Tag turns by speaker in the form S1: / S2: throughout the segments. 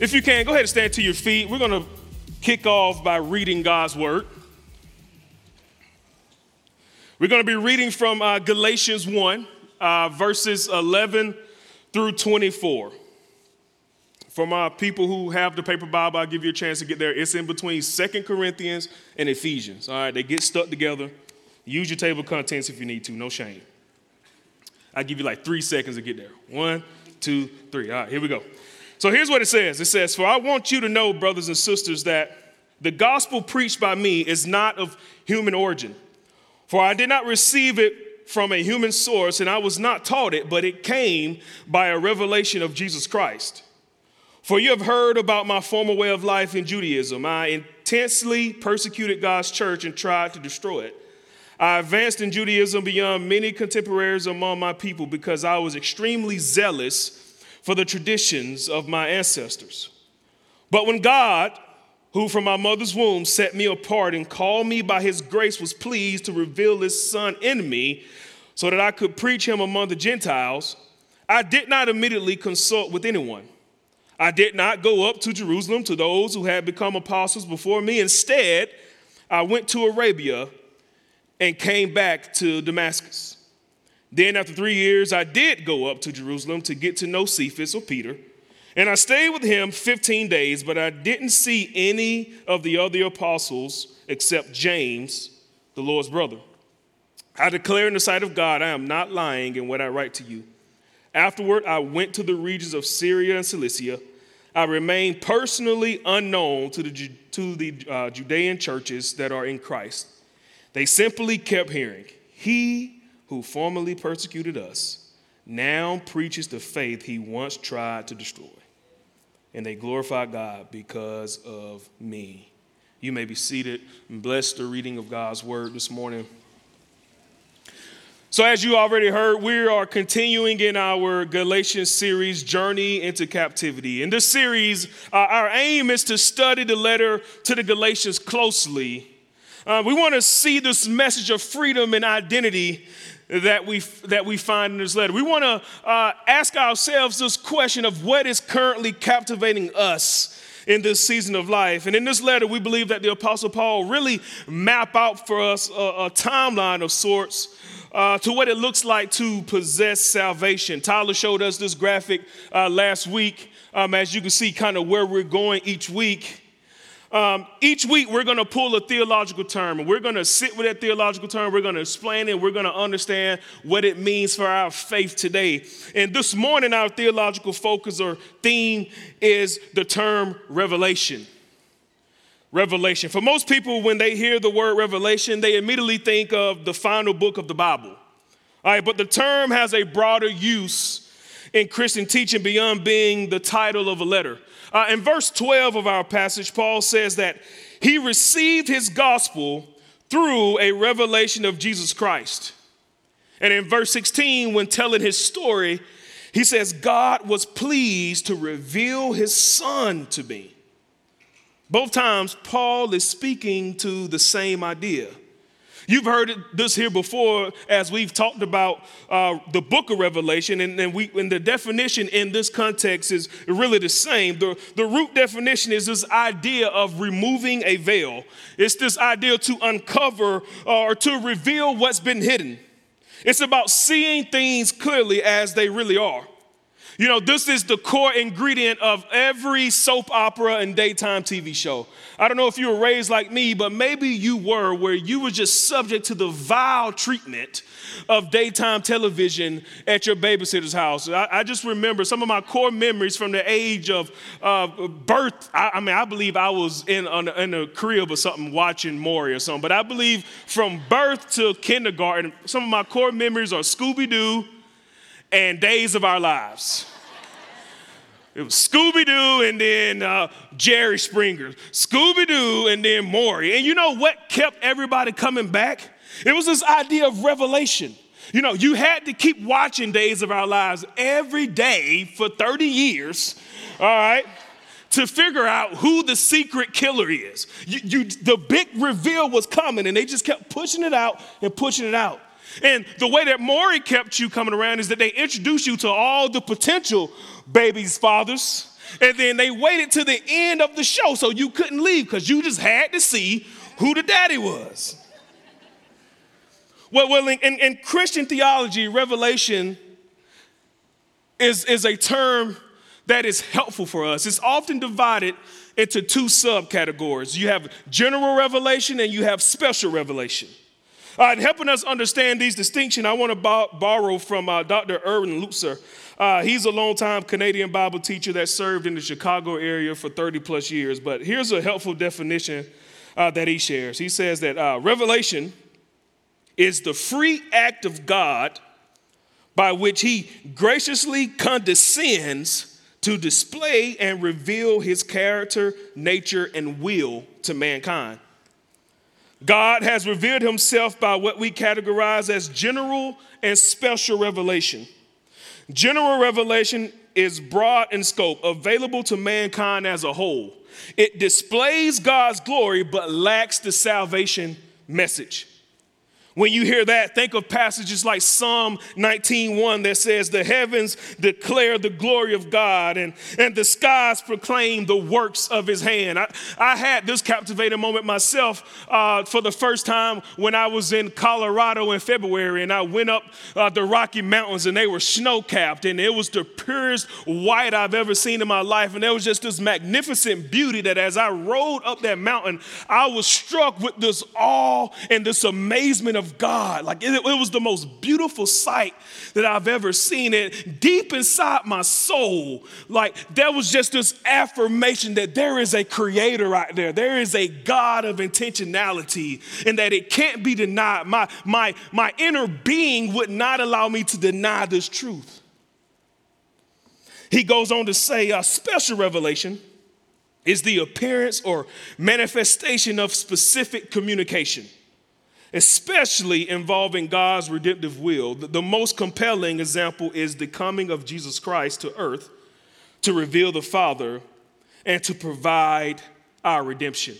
S1: If you can, go ahead and stand to your feet. We're going to kick off by reading God's word. We're going to be reading from uh, Galatians 1, uh, verses 11 through 24. For my people who have the paper Bible, I'll give you a chance to get there. It's in between Second Corinthians and Ephesians. All right, they get stuck together. Use your table contents if you need to, no shame. I'll give you like three seconds to get there. One, two, three. All right, here we go. So here's what it says it says, For I want you to know, brothers and sisters, that the gospel preached by me is not of human origin. For I did not receive it from a human source, and I was not taught it, but it came by a revelation of Jesus Christ. For you have heard about my former way of life in Judaism. I intensely persecuted God's church and tried to destroy it. I advanced in Judaism beyond many contemporaries among my people because I was extremely zealous for the traditions of my ancestors. But when God, who from my mother's womb set me apart and called me by his grace, was pleased to reveal his son in me so that I could preach him among the Gentiles, I did not immediately consult with anyone. I did not go up to Jerusalem to those who had become apostles before me. Instead, I went to Arabia and came back to Damascus. Then, after three years, I did go up to Jerusalem to get to know Cephas or Peter. And I stayed with him 15 days, but I didn't see any of the other apostles except James, the Lord's brother. I declare in the sight of God, I am not lying in what I write to you. Afterward, I went to the regions of Syria and Cilicia. I remained personally unknown to the, to the uh, Judean churches that are in Christ. They simply kept hearing, He who formerly persecuted us, now preaches the faith he once tried to destroy. And they glorify God because of me. You may be seated and bless the reading of God's word this morning. So, as you already heard, we are continuing in our Galatians series, Journey into Captivity. In this series, uh, our aim is to study the letter to the Galatians closely. Uh, we want to see this message of freedom and identity that we, that we find in this letter. We want to uh, ask ourselves this question of what is currently captivating us in this season of life. And in this letter, we believe that the Apostle Paul really map out for us a, a timeline of sorts uh, to what it looks like to possess salvation. Tyler showed us this graphic uh, last week. Um, as you can see, kind of where we're going each week. Um, each week, we're going to pull a theological term and we're going to sit with that theological term. We're going to explain it. We're going to understand what it means for our faith today. And this morning, our theological focus or theme is the term revelation. Revelation. For most people, when they hear the word revelation, they immediately think of the final book of the Bible. All right, but the term has a broader use in Christian teaching beyond being the title of a letter. Uh, in verse 12 of our passage, Paul says that he received his gospel through a revelation of Jesus Christ. And in verse 16, when telling his story, he says, God was pleased to reveal his son to me. Both times, Paul is speaking to the same idea. You've heard this here before as we've talked about uh, the book of Revelation, and, and, we, and the definition in this context is really the same. The, the root definition is this idea of removing a veil, it's this idea to uncover uh, or to reveal what's been hidden. It's about seeing things clearly as they really are. You know, this is the core ingredient of every soap opera and daytime TV show. I don't know if you were raised like me, but maybe you were, where you were just subject to the vile treatment of daytime television at your babysitter's house. I, I just remember some of my core memories from the age of uh, birth. I, I, mean, I believe I was in, on, in a crib or something watching Maury or something, but I believe from birth to kindergarten, some of my core memories are Scooby Doo and days of our lives. It was Scooby Doo and then uh, Jerry Springer, Scooby Doo and then Maury. And you know what kept everybody coming back? It was this idea of revelation. You know, you had to keep watching Days of Our Lives every day for 30 years, all right, to figure out who the secret killer is. You, you, the big reveal was coming, and they just kept pushing it out and pushing it out. And the way that Maury kept you coming around is that they introduced you to all the potential babies' fathers. And then they waited to the end of the show so you couldn't leave because you just had to see who the daddy was. Well, well in, in Christian theology, revelation is, is a term that is helpful for us. It's often divided into two subcategories you have general revelation and you have special revelation. Uh, helping us understand these distinctions, I want to borrow from uh, Dr. Erwin Lutzer. Uh, he's a longtime Canadian Bible teacher that served in the Chicago area for 30 plus years. But here's a helpful definition uh, that he shares. He says that uh, revelation is the free act of God by which he graciously condescends to display and reveal his character, nature, and will to mankind. God has revealed himself by what we categorize as general and special revelation. General revelation is broad in scope, available to mankind as a whole. It displays God's glory but lacks the salvation message. When you hear that, think of passages like Psalm 19:1 that says, The heavens declare the glory of God, and, and the skies proclaim the works of his hand. I, I had this captivating moment myself uh, for the first time when I was in Colorado in February, and I went up uh, the Rocky Mountains, and they were snow capped, and it was the purest white I've ever seen in my life. And there was just this magnificent beauty that as I rode up that mountain, I was struck with this awe and this amazement of God. Like it, it, was the most beautiful sight that I've ever seen. It deep inside my soul, like there was just this affirmation that there is a creator out there. There is a God of intentionality and that it can't be denied. My, my, my inner being would not allow me to deny this truth. He goes on to say a special revelation is the appearance or manifestation of specific communication especially involving God's redemptive will. The most compelling example is the coming of Jesus Christ to earth to reveal the Father and to provide our redemption.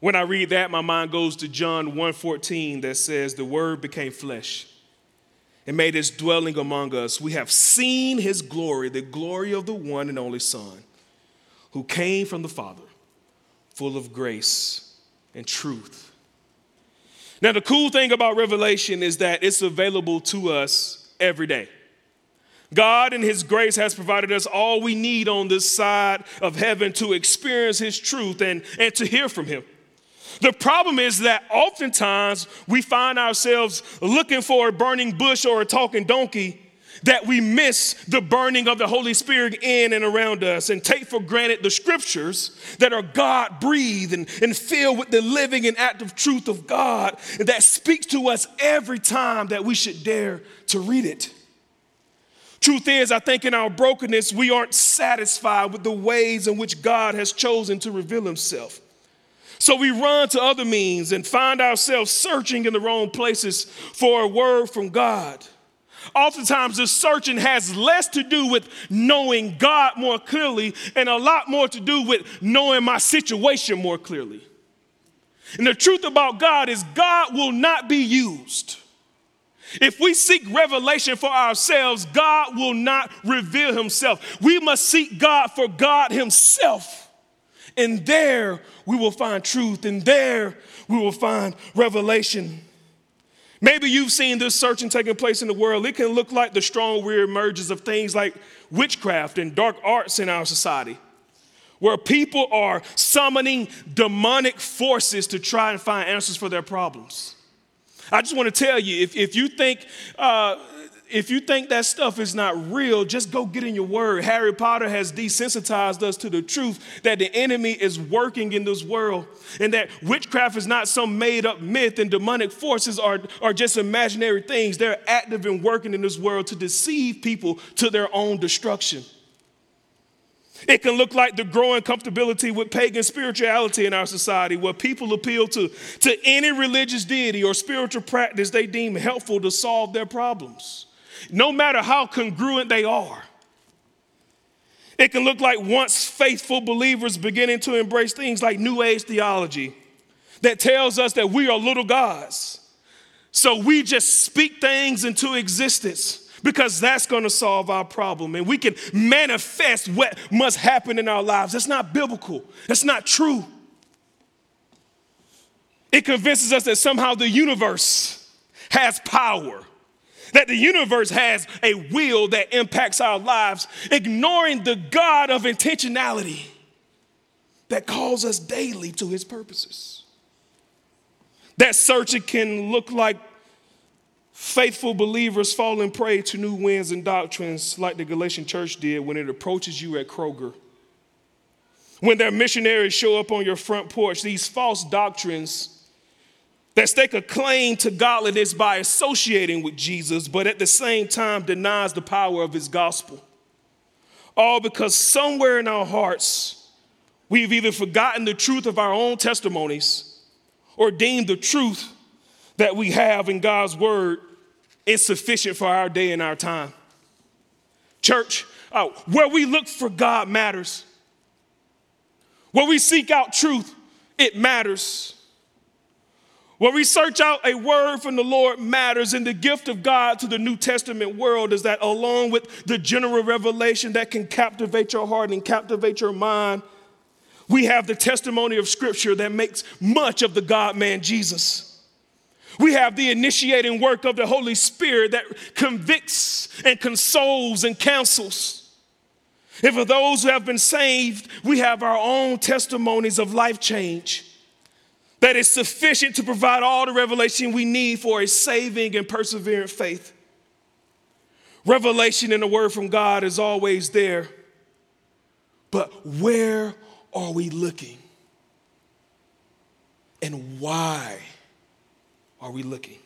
S1: When I read that, my mind goes to John 1:14 that says, "The word became flesh and made his dwelling among us. We have seen his glory, the glory of the one and only Son, who came from the Father, full of grace and truth." Now, the cool thing about Revelation is that it's available to us every day. God, in His grace, has provided us all we need on this side of heaven to experience His truth and, and to hear from Him. The problem is that oftentimes we find ourselves looking for a burning bush or a talking donkey that we miss the burning of the Holy Spirit in and around us and take for granted the scriptures that are God breathed and, and filled with the living and active truth of God that speaks to us every time that we should dare to read it. Truth is, I think in our brokenness, we aren't satisfied with the ways in which God has chosen to reveal himself. So we run to other means and find ourselves searching in the wrong places for a word from God. Oftentimes, this searching has less to do with knowing God more clearly and a lot more to do with knowing my situation more clearly. And the truth about God is, God will not be used. If we seek revelation for ourselves, God will not reveal himself. We must seek God for God himself. And there we will find truth, and there we will find revelation. Maybe you've seen this searching taking place in the world. It can look like the strong reemergence of things like witchcraft and dark arts in our society, where people are summoning demonic forces to try and find answers for their problems. I just want to tell you if, if you think uh, if you think that stuff is not real, just go get in your word. Harry Potter has desensitized us to the truth that the enemy is working in this world and that witchcraft is not some made up myth and demonic forces are, are just imaginary things. They're active and working in this world to deceive people to their own destruction. It can look like the growing comfortability with pagan spirituality in our society, where people appeal to, to any religious deity or spiritual practice they deem helpful to solve their problems, no matter how congruent they are. It can look like once faithful believers beginning to embrace things like New Age theology that tells us that we are little gods. So we just speak things into existence because that's going to solve our problem. And we can manifest what must happen in our lives. That's not biblical, that's not true. It convinces us that somehow the universe has power, that the universe has a will that impacts our lives, ignoring the God of intentionality that calls us daily to his purposes. That searching can look like faithful believers falling prey to new winds and doctrines like the Galatian church did when it approaches you at Kroger. When their missionaries show up on your front porch, these false doctrines that stake a claim to godliness by associating with Jesus, but at the same time denies the power of his gospel. All because somewhere in our hearts, we've either forgotten the truth of our own testimonies or deemed the truth that we have in God's word insufficient for our day and our time. Church, uh, where we look for God matters. Where we seek out truth, it matters. Where we search out a word from the Lord matters, and the gift of God to the New Testament world is that, along with the general revelation that can captivate your heart and captivate your mind, we have the testimony of Scripture that makes much of the God man Jesus. We have the initiating work of the Holy Spirit that convicts and consoles and counsels. And for those who have been saved, we have our own testimonies of life change that is sufficient to provide all the revelation we need for a saving and persevering faith. Revelation in the Word from God is always there, but where are we looking? And why? are we looking?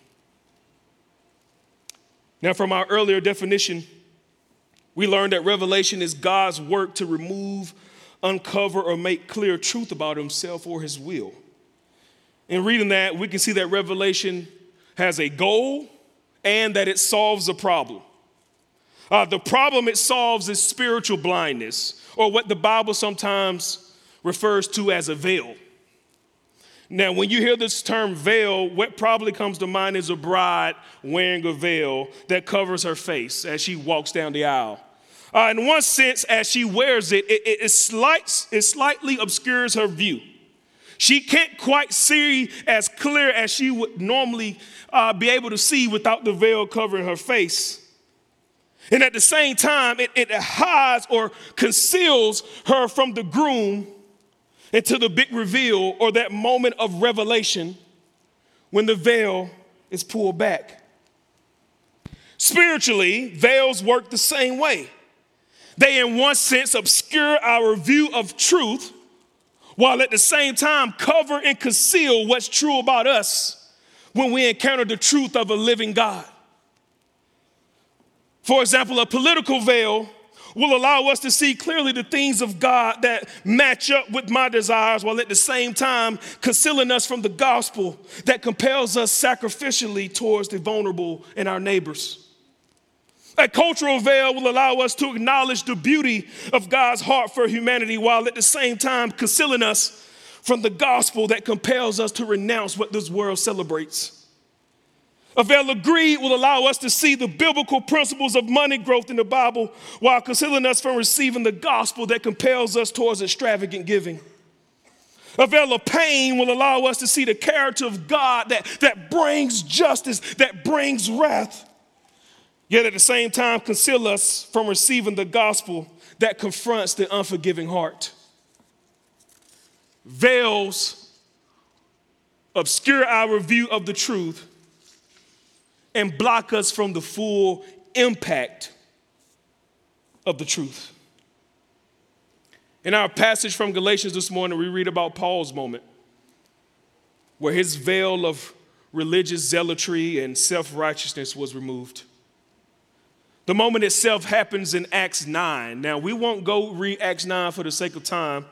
S1: Now, from our earlier definition, we learned that revelation is God's work to remove, uncover, or make clear truth about himself or his will. In reading that, we can see that revelation has a goal and that it solves a problem. Uh, the problem it solves is spiritual blindness, or what the Bible sometimes refers to as a veil. Now, when you hear this term veil, what probably comes to mind is a bride wearing a veil that covers her face as she walks down the aisle. Uh, in one sense, as she wears it, it, it, it, it slightly obscures her view. She can't quite see as clear as she would normally uh, be able to see without the veil covering her face. And at the same time, it, it hides or conceals her from the groom until the big reveal or that moment of revelation when the veil is pulled back. Spiritually, veils work the same way. They, in one sense, obscure our view of truth, while at the same time cover and conceal what's true about us when we encounter the truth of a living God. For example, a political veil will allow us to see clearly the things of God that match up with my desires while at the same time concealing us from the gospel that compels us sacrificially towards the vulnerable and our neighbors. A cultural veil will allow us to acknowledge the beauty of God's heart for humanity while at the same time concealing us from the gospel that compels us to renounce what this world celebrates. A veil of greed will allow us to see the biblical principles of money growth in the Bible while concealing us from receiving the gospel that compels us towards extravagant giving. A veil of pain will allow us to see the character of God that, that brings justice, that brings wrath, yet at the same time conceal us from receiving the gospel that confronts the unforgiving heart. Veils obscure our view of the truth and block us from the full impact of the truth. In our passage from Galatians this morning, we read about Paul's moment where his veil of religious zealotry and self righteousness was removed. The moment itself happens in Acts 9. Now, we won't go read Acts 9 for the sake of time,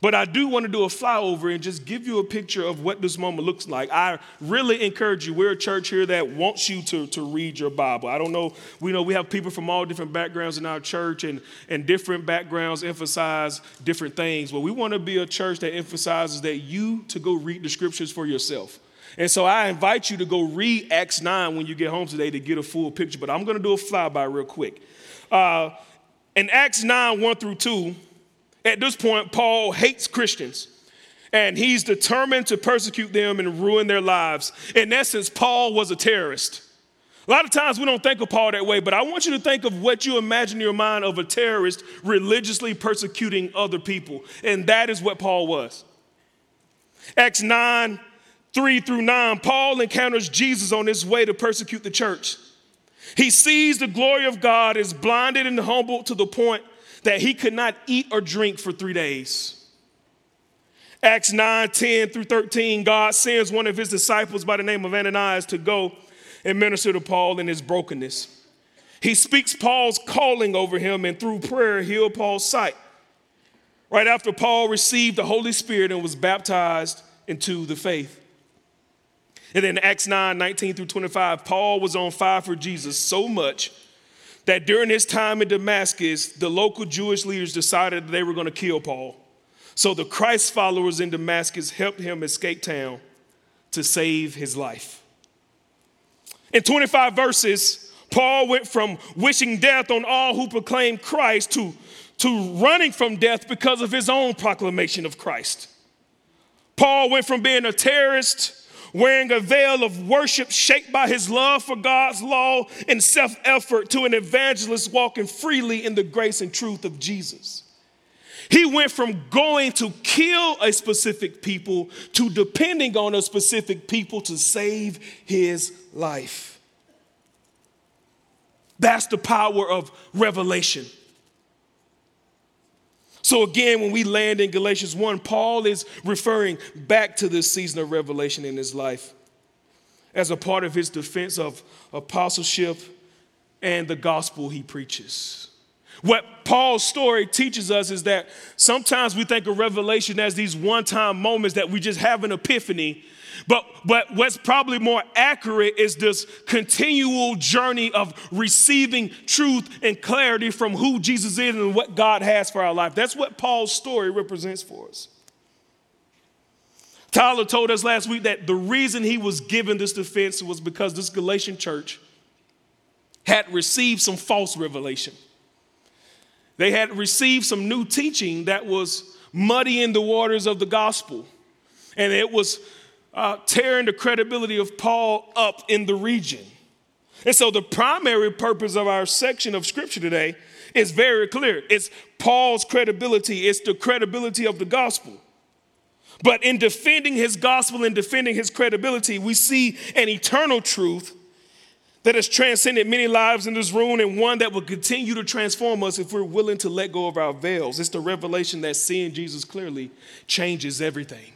S1: but I do want to do a flyover and just give you a picture of what this moment looks like. I really encourage you. We're a church here that wants you to, to read your Bible. I don't know, we know we have people from all different backgrounds in our church, and, and different backgrounds emphasize different things. But we want to be a church that emphasizes that you to go read the scriptures for yourself. And so I invite you to go read Acts 9 when you get home today to get a full picture. But I'm going to do a flyby real quick. Uh, in Acts 9 1 through 2, at this point, Paul hates Christians and he's determined to persecute them and ruin their lives. In essence, Paul was a terrorist. A lot of times we don't think of Paul that way, but I want you to think of what you imagine in your mind of a terrorist religiously persecuting other people. And that is what Paul was. Acts 9 3 through 9, Paul encounters Jesus on his way to persecute the church. He sees the glory of God, is blinded and humbled to the point that he could not eat or drink for three days. Acts 9 10 through 13, God sends one of his disciples by the name of Ananias to go and minister to Paul in his brokenness. He speaks Paul's calling over him and through prayer heal Paul's sight. Right after Paul received the Holy Spirit and was baptized into the faith. And then Acts 9 19 through 25, Paul was on fire for Jesus so much that during his time in Damascus, the local Jewish leaders decided they were going to kill Paul. So the Christ followers in Damascus helped him escape town to save his life. In 25 verses, Paul went from wishing death on all who proclaim Christ to, to running from death because of his own proclamation of Christ. Paul went from being a terrorist wearing a veil of worship shaped by his love for God's law and self effort to an evangelist walking freely in the grace and truth of Jesus. He went from going to kill a specific people to depending on a specific people to save his life. That's the power of revelation. So, again, when we land in Galatians 1, Paul is referring back to this season of revelation in his life as a part of his defense of apostleship and the gospel he preaches. What Paul's story teaches us is that sometimes we think of revelation as these one time moments that we just have an epiphany but, but what's probably more accurate is this continual journey of receiving truth and clarity from who Jesus is and what God has for our life. That's what Paul's story represents for us. Tyler told us last week that the reason he was given this defense was because this Galatian church had received some false revelation. They had received some new teaching that was muddying the waters of the gospel. And it was uh, tearing the credibility of Paul up in the region. And so, the primary purpose of our section of scripture today is very clear it's Paul's credibility, it's the credibility of the gospel. But in defending his gospel and defending his credibility, we see an eternal truth that has transcended many lives in this room and one that will continue to transform us if we're willing to let go of our veils. It's the revelation that seeing Jesus clearly changes everything.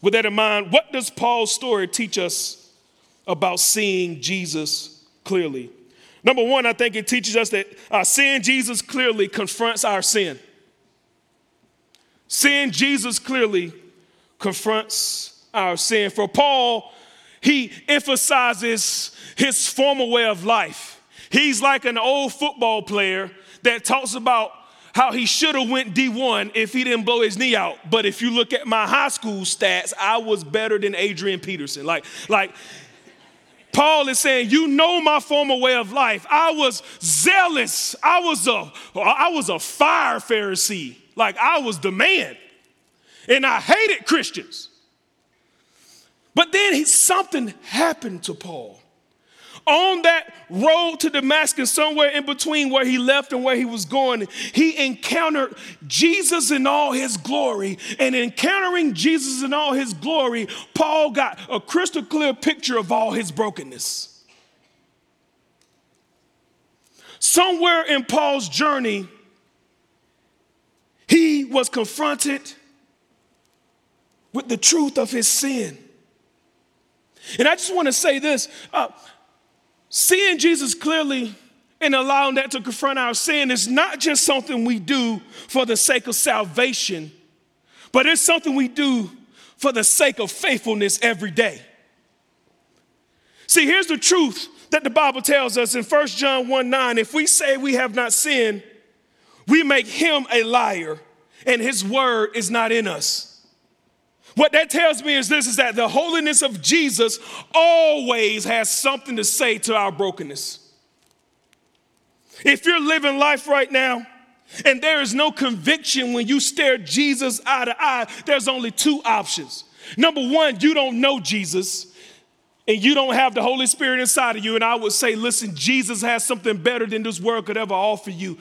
S1: With that in mind, what does Paul's story teach us about seeing Jesus clearly? Number one, I think it teaches us that uh, seeing Jesus clearly confronts our sin. Seeing Jesus clearly confronts our sin. For Paul, he emphasizes his former way of life. He's like an old football player that talks about how he should have went D1 if he didn't blow his knee out. But if you look at my high school stats, I was better than Adrian Peterson. Like, like Paul is saying, you know my former way of life. I was zealous. I was a, I was a fire Pharisee. Like I was the man. And I hated Christians. But then he, something happened to Paul on that road to Damascus, somewhere in between where he left and where he was going, he encountered Jesus in all his glory. And encountering Jesus in all his glory, Paul got a crystal clear picture of all his brokenness. Somewhere in Paul's journey, he was confronted with the truth of his sin. And I just want to say this uh, seeing Jesus clearly and allowing that to confront our sin is not just something we do for the sake of salvation, but it's something we do for the sake of faithfulness every day. See, here's the truth that the Bible tells us in 1 John 1 9 if we say we have not sinned, we make him a liar, and his word is not in us. What that tells me is this is that the holiness of Jesus always has something to say to our brokenness. If you're living life right now and there is no conviction when you stare Jesus eye to eye, there's only two options. Number one, you don't know Jesus and you don't have the Holy Spirit inside of you. And I would say, listen, Jesus has something better than this world could ever offer you.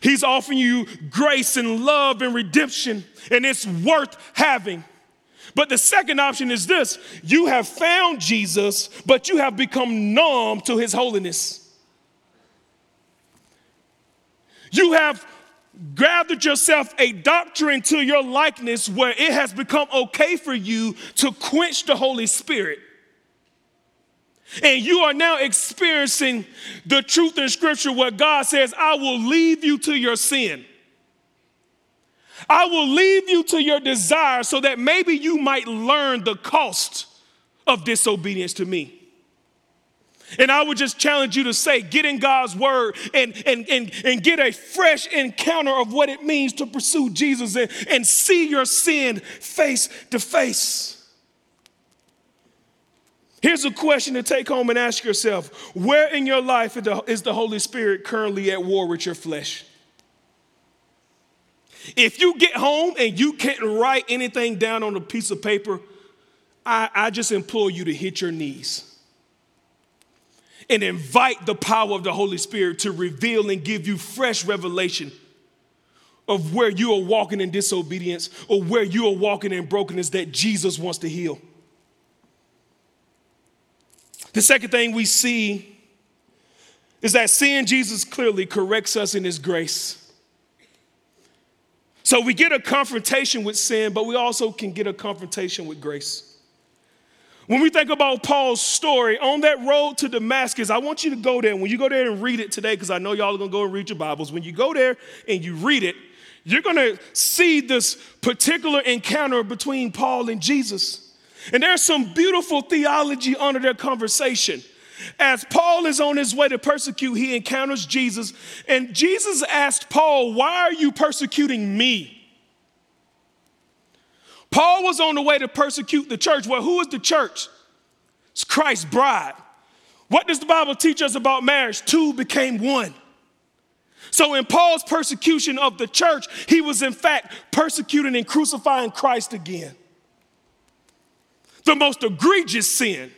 S1: He's offering you grace and love and redemption, and it's worth having. But the second option is this you have found Jesus, but you have become numb to his holiness. You have gathered yourself a doctrine to your likeness where it has become okay for you to quench the Holy Spirit. And you are now experiencing the truth in Scripture where God says, I will leave you to your sin. I will leave you to your desire so that maybe you might learn the cost of disobedience to me. And I would just challenge you to say, get in God's word and, and, and, and get a fresh encounter of what it means to pursue Jesus and, and see your sin face to face. Here's a question to take home and ask yourself Where in your life is the Holy Spirit currently at war with your flesh? If you get home and you can't write anything down on a piece of paper, I, I just implore you to hit your knees and invite the power of the Holy Spirit to reveal and give you fresh revelation of where you are walking in disobedience or where you are walking in brokenness that Jesus wants to heal. The second thing we see is that seeing Jesus clearly corrects us in his grace. So we get a confrontation with sin, but we also can get a confrontation with grace. When we think about Paul's story on that road to Damascus, I want you to go there. When you go there and read it today, because I know y'all are going to go and read your Bibles, when you go there and you read it, you're going to see this particular encounter between Paul and Jesus. And there's some beautiful theology under their conversation. As Paul is on his way to persecute, he encounters Jesus, and Jesus asked Paul, Why are you persecuting me? Paul was on the way to persecute the church. Well, who is the church? It's Christ's bride. What does the Bible teach us about marriage? Two became one. So, in Paul's persecution of the church, he was in fact persecuting and crucifying Christ again. The most egregious sin.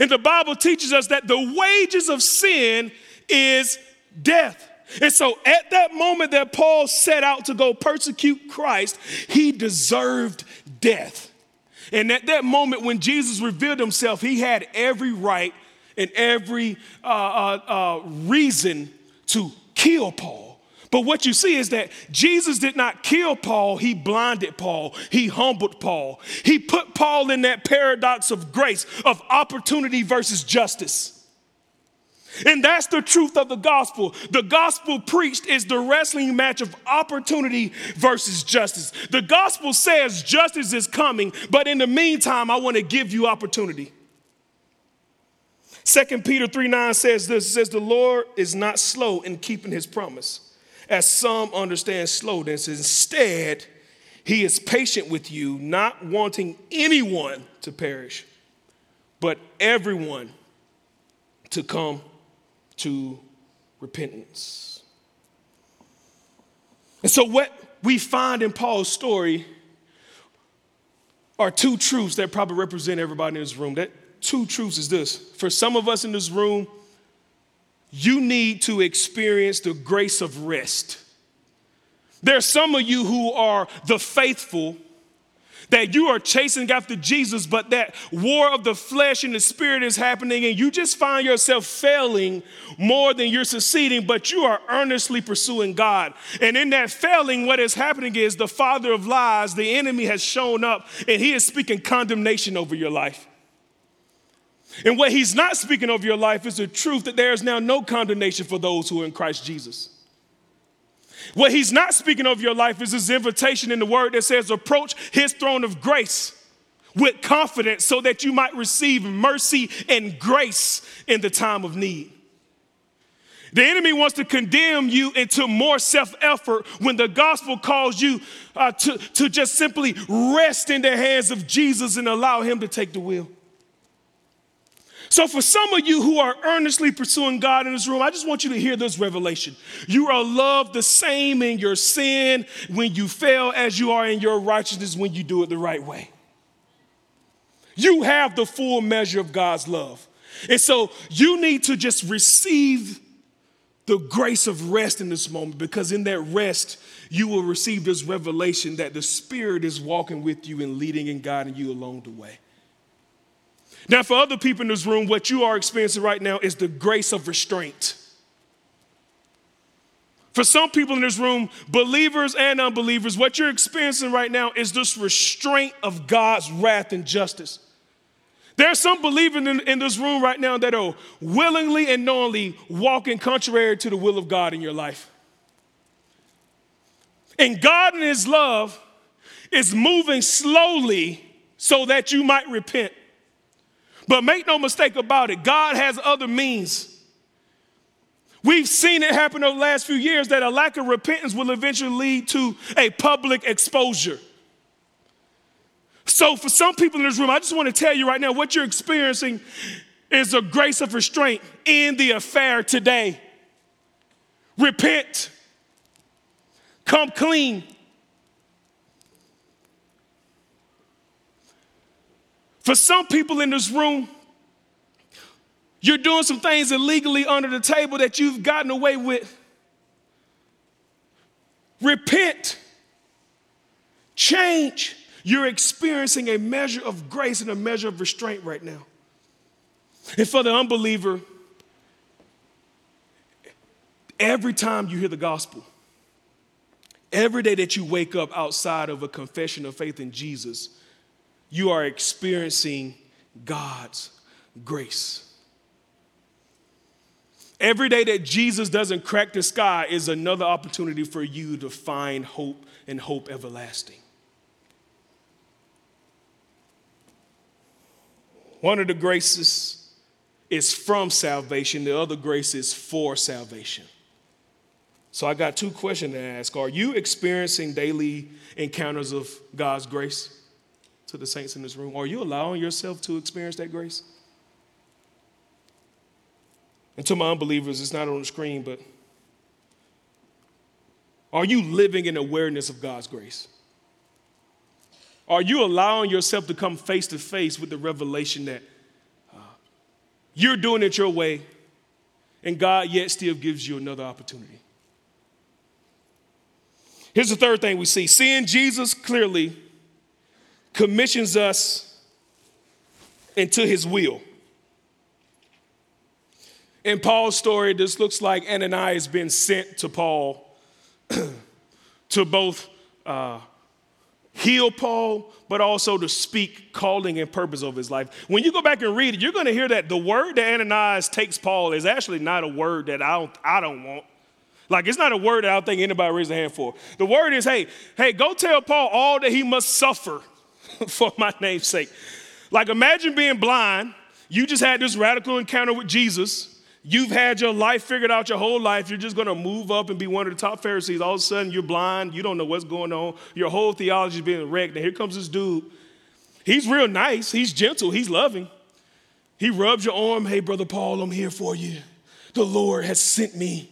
S1: And the Bible teaches us that the wages of sin is death. And so at that moment that Paul set out to go persecute Christ, he deserved death. And at that moment when Jesus revealed himself, he had every right and every uh, uh, uh, reason to kill Paul. But what you see is that Jesus did not kill Paul, he blinded Paul, he humbled Paul. He put Paul in that paradox of grace, of opportunity versus justice. And that's the truth of the gospel. The gospel preached is the wrestling match of opportunity versus justice. The gospel says justice is coming, but in the meantime, I want to give you opportunity. 2 Peter 3 9 says this says, The Lord is not slow in keeping his promise, as some understand slowness. Instead, he is patient with you, not wanting anyone to perish, but everyone to come to repentance. And so, what we find in Paul's story are two truths that probably represent everybody in this room. That two truths is this for some of us in this room, you need to experience the grace of rest. There's some of you who are the faithful that you are chasing after Jesus, but that war of the flesh and the spirit is happening, and you just find yourself failing more than you're succeeding, but you are earnestly pursuing God. And in that failing, what is happening is the father of lies, the enemy, has shown up and he is speaking condemnation over your life. And what he's not speaking of your life is the truth that there is now no condemnation for those who are in Christ Jesus. What he's not speaking of your life is his invitation in the word that says, approach his throne of grace with confidence so that you might receive mercy and grace in the time of need. The enemy wants to condemn you into more self effort when the gospel calls you uh, to, to just simply rest in the hands of Jesus and allow him to take the wheel. So, for some of you who are earnestly pursuing God in this room, I just want you to hear this revelation. You are loved the same in your sin when you fail as you are in your righteousness when you do it the right way. You have the full measure of God's love. And so you need to just receive the grace of rest in this moment because in that rest, you will receive this revelation that the Spirit is walking with you and leading and guiding you along the way. Now, for other people in this room, what you are experiencing right now is the grace of restraint. For some people in this room, believers and unbelievers, what you're experiencing right now is this restraint of God's wrath and justice. There are some believers in, in, this room right now that are willingly and knowingly walking contrary to the will of God in your life. And God, in His love, is moving slowly so that you might repent. But make no mistake about it, God has other means. We've seen it happen over the last few years that a lack of repentance will eventually lead to a public exposure. So, for some people in this room, I just want to tell you right now what you're experiencing is a grace of restraint in the affair today. Repent, come clean, For some people in this room, you're doing some things illegally under the table that you've gotten away with. Repent, change. You're experiencing a measure of grace and a measure of restraint right now. And for the unbeliever, every time you hear the gospel, every day that you wake up outside of a confession of faith in Jesus, you are experiencing God's grace. Every day that Jesus doesn't crack the sky is another opportunity for you to find hope and hope everlasting. One of the graces is from salvation, the other grace is for salvation. So I got two questions to ask. Are you experiencing daily encounters of God's grace? To the saints in this room? Are you allowing yourself to experience that grace? And to my unbelievers, it's not on the screen, but are you living in awareness of God's grace? Are you allowing yourself to come face to face with the revelation that uh, you're doing it your way and God yet still gives you another opportunity? Here's the third thing we see seeing Jesus clearly commissions us into his will. In Paul's story, this looks like Ananias has been sent to Paul to both uh, heal Paul, but also to speak calling and purpose of his life. When you go back and read it, you're going to hear that the word that Ananias takes Paul is actually not a word that I don't, I don't want. Like it's not a word that I don't think anybody raise a hand for. The word is, hey, hey, go tell Paul all that he must suffer for my name's sake. Like, imagine being blind. You just had this radical encounter with Jesus. You've had your life figured out your whole life. You're just going to move up and be one of the top Pharisees. All of a sudden, you're blind. You don't know what's going on. Your whole theology is being wrecked. And here comes this dude. He's real nice. He's gentle. He's loving. He rubs your arm. Hey, Brother Paul, I'm here for you. The Lord has sent me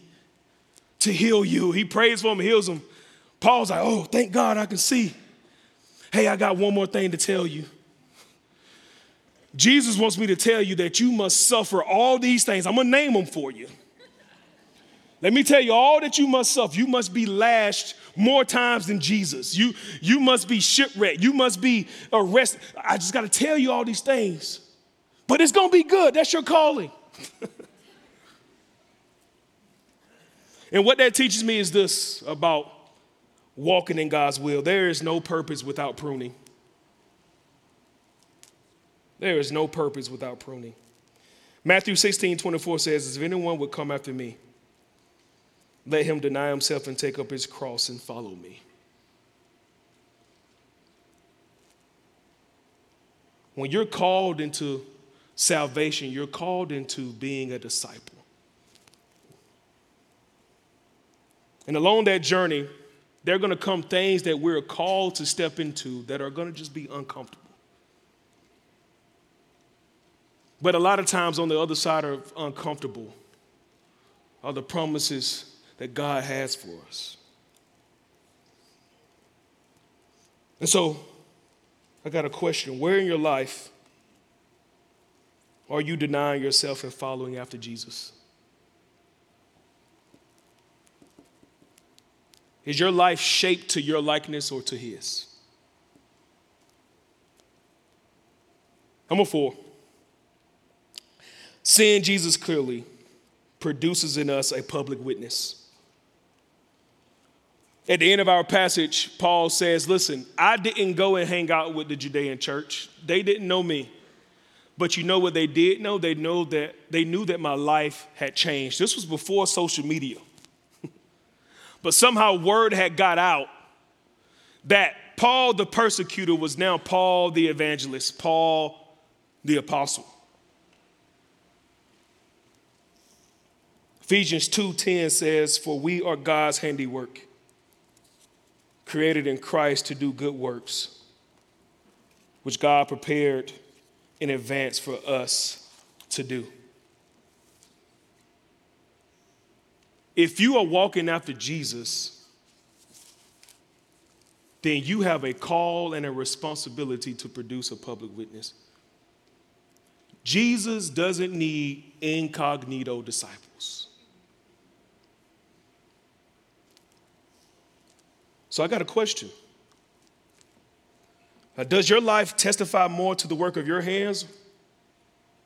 S1: to heal you. He prays for him, heals him. Paul's like, oh, thank God I can see. Hey, I got one more thing to tell you. Jesus wants me to tell you that you must suffer all these things. I'm going to name them for you. Let me tell you all that you must suffer. You must be lashed more times than Jesus. You, you must be shipwrecked. You must be arrested. I just got to tell you all these things. But it's going to be good. That's your calling. and what that teaches me is this about walking in God's will. There is no purpose without pruning. There is no purpose without pruning. Matthew 16, 24 says, If anyone would come after me, let him deny himself and take up his cross and follow me. When you're called into salvation, you're called into being a disciple. And along that journey, there are going to come things that we're called to step into that are going to just be uncomfortable. But a lot of times, on the other side of uncomfortable are the promises that God has for us. And so, I got a question. Where in your life are you denying yourself and following after Jesus? Is your life shaped to your likeness or to his? Number four, seeing Jesus clearly produces in us a public witness. At the end of our passage, Paul says, Listen, I didn't go and hang out with the Judean church. They didn't know me. But you know what they did know? They know that they knew that my life had changed. This was before social media. But somehow word had got out that Paul the persecutor was now Paul the evangelist, Paul the apostle. Ephesians 2:10 says, "For we are God's handiwork, created in Christ to do good works, which God prepared in advance for us to do." If you are walking after Jesus, then you have a call and a responsibility to produce a public witness. Jesus doesn't need incognito disciples. So I got a question. Does your life testify more to the work of your hands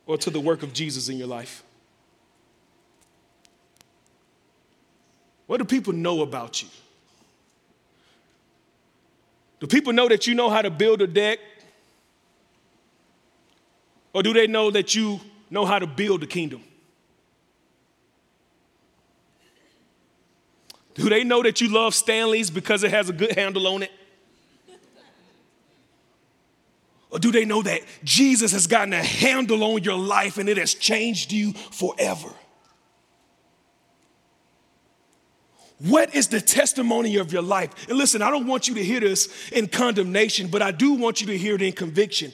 S1: or to the work of Jesus in your life? What do people know about you? Do people know that you know how to build a deck? Or do they know that you know how to build a kingdom? Do they know that you love Stanley's because it has a good handle on it? Or do they know that Jesus has gotten a handle on your life and it has changed you forever? What is the testimony of your life? And listen, I don't want you to hear this in condemnation, but I do want you to hear it in conviction.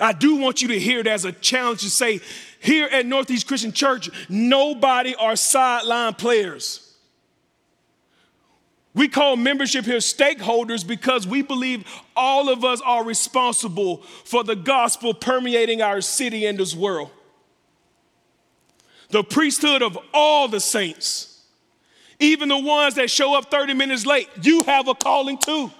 S1: I do want you to hear it as a challenge to say, here at Northeast Christian Church, nobody are sideline players. We call membership here stakeholders because we believe all of us are responsible for the gospel permeating our city and this world. The priesthood of all the saints, even the ones that show up 30 minutes late, you have a calling too.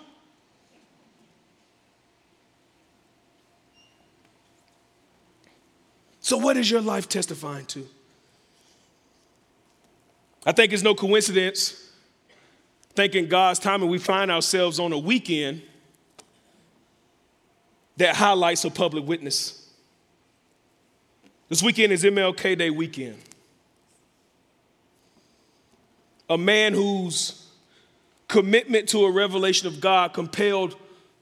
S1: So, what is your life testifying to? I think it's no coincidence, thinking God's timing, we find ourselves on a weekend that highlights a public witness. This weekend is MLK Day weekend. A man whose commitment to a revelation of God compelled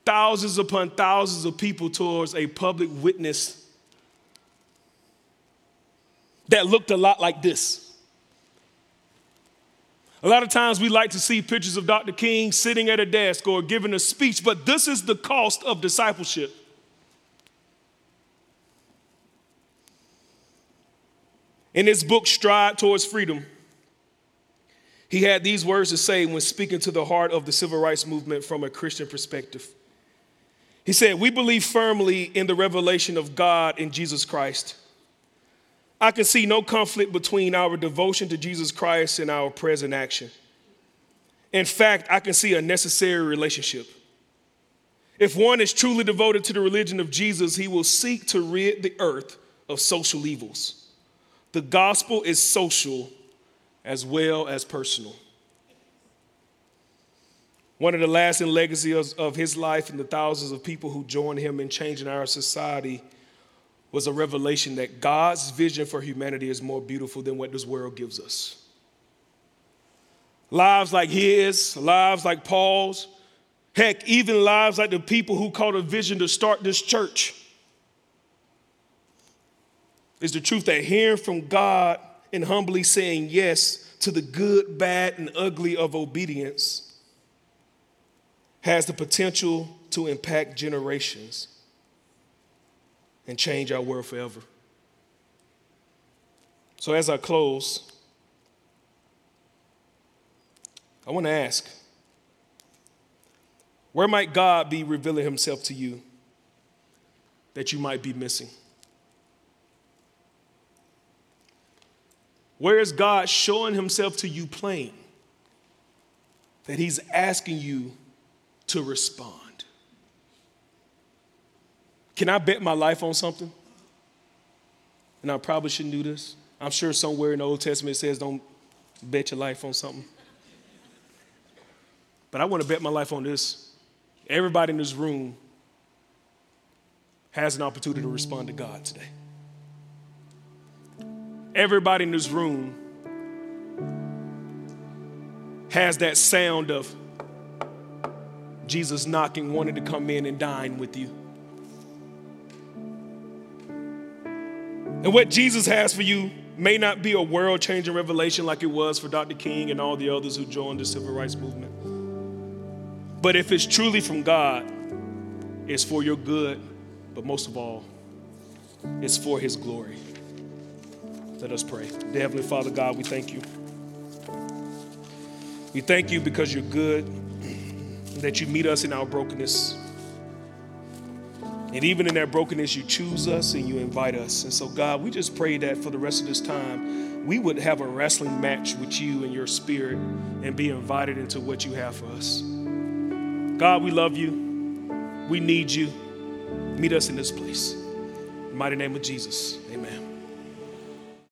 S1: thousands upon thousands of people towards a public witness that looked a lot like this. A lot of times we like to see pictures of Dr. King sitting at a desk or giving a speech, but this is the cost of discipleship. In his book, Stride Towards Freedom, he had these words to say when speaking to the heart of the civil rights movement from a Christian perspective. He said, We believe firmly in the revelation of God in Jesus Christ. I can see no conflict between our devotion to Jesus Christ and our present action. In fact, I can see a necessary relationship. If one is truly devoted to the religion of Jesus, he will seek to rid the earth of social evils. The gospel is social as well as personal. One of the lasting legacies of his life and the thousands of people who joined him in changing our society was a revelation that God's vision for humanity is more beautiful than what this world gives us. Lives like his, lives like Paul's, heck, even lives like the people who caught a vision to start this church. Is the truth that hearing from God and humbly saying yes to the good, bad, and ugly of obedience has the potential to impact generations and change our world forever. So, as I close, I want to ask where might God be revealing himself to you that you might be missing? Where is God showing himself to you plain that he's asking you to respond? Can I bet my life on something? And I probably shouldn't do this. I'm sure somewhere in the Old Testament it says don't bet your life on something. But I want to bet my life on this. Everybody in this room has an opportunity to respond to God today. Everybody in this room has that sound of Jesus knocking, wanting to come in and dine with you. And what Jesus has for you may not be a world changing revelation like it was for Dr. King and all the others who joined the civil rights movement. But if it's truly from God, it's for your good, but most of all, it's for His glory. Let us pray. Dear Heavenly Father God, we thank you. We thank you because you're good, that you meet us in our brokenness. And even in that brokenness, you choose us and you invite us. And so, God, we just pray that for the rest of this time, we would have a wrestling match with you and your spirit and be invited into what you have for us. God, we love you. We need you. Meet us in this place. In the mighty name of Jesus, amen.